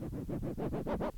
Ha ha ha ha ha!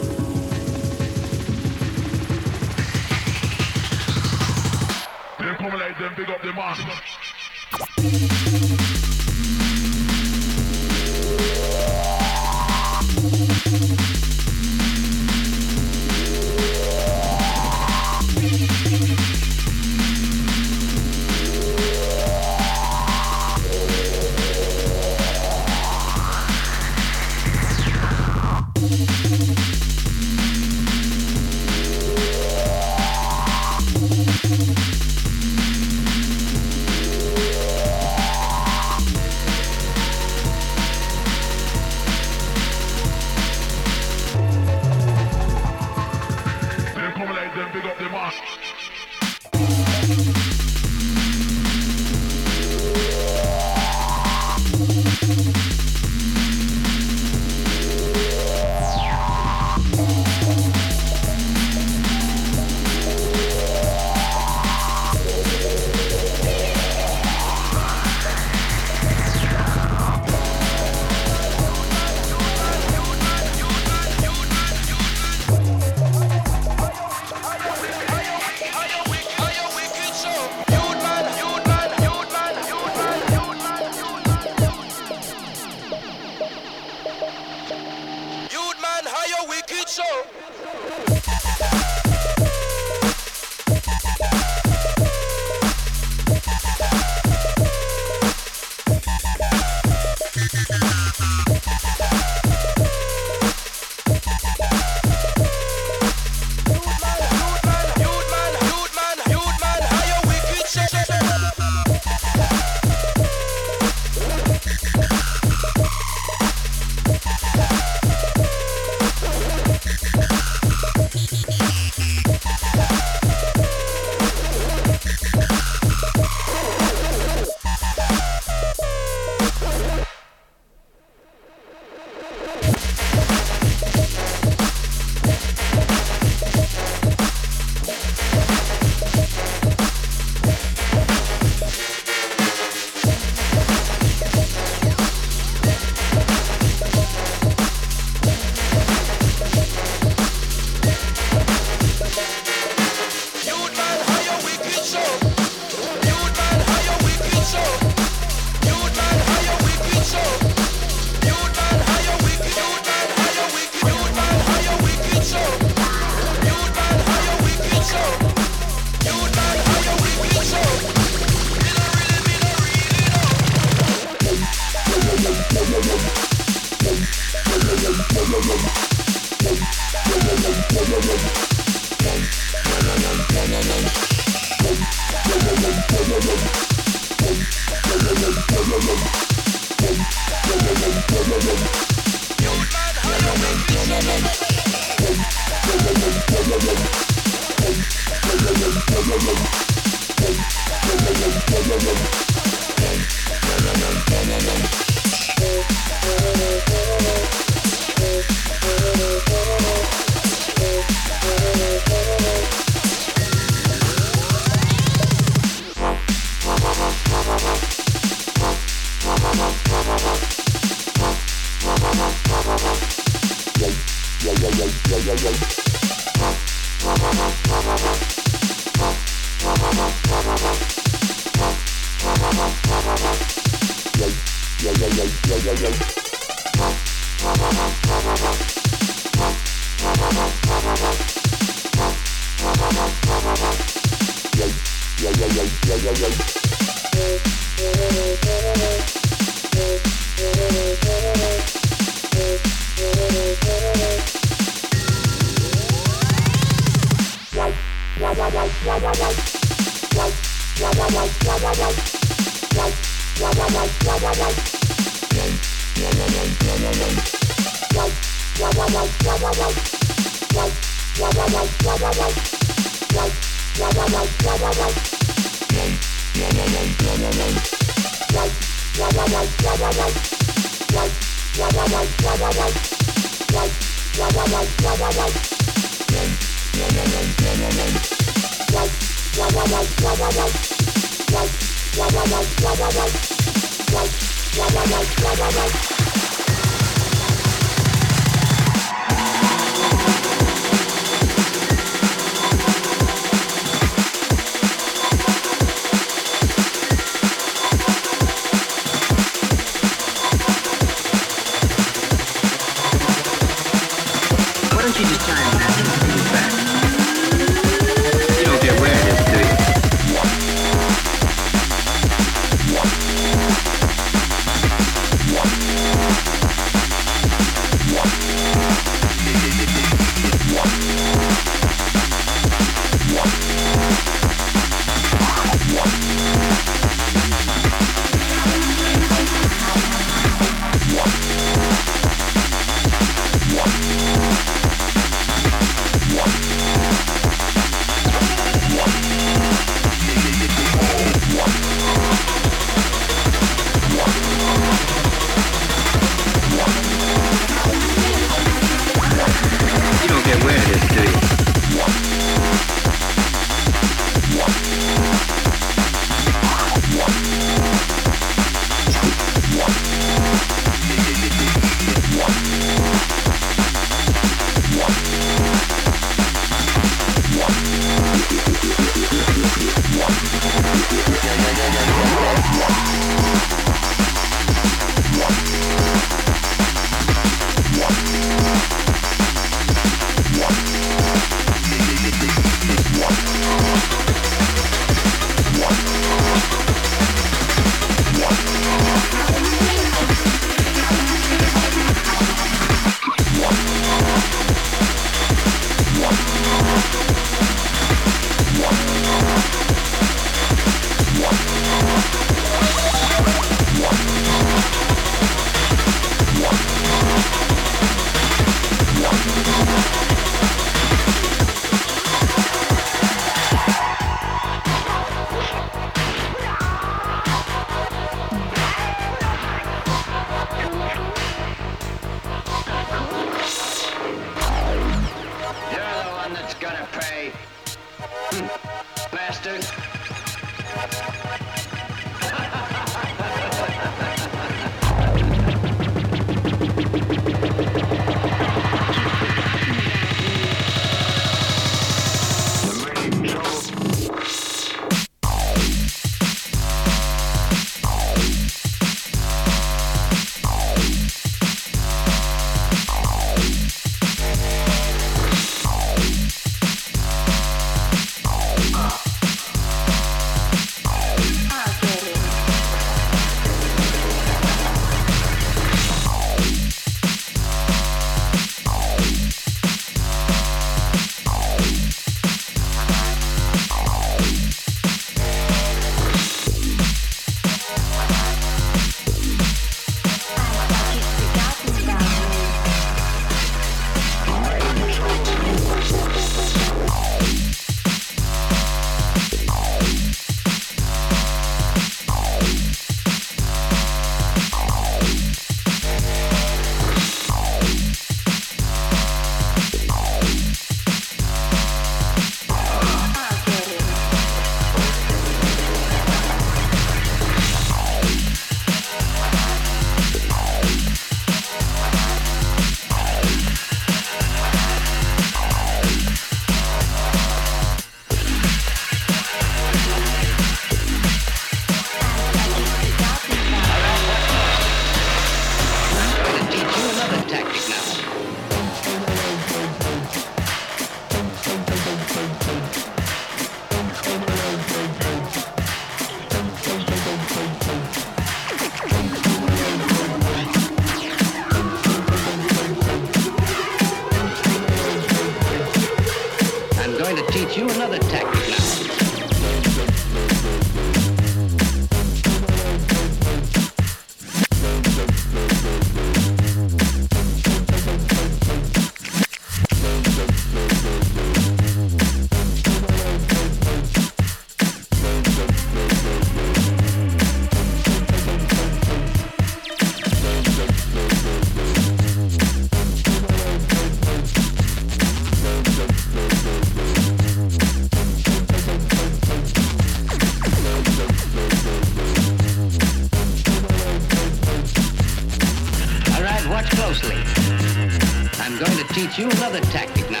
You another tactic now.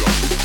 Rolling.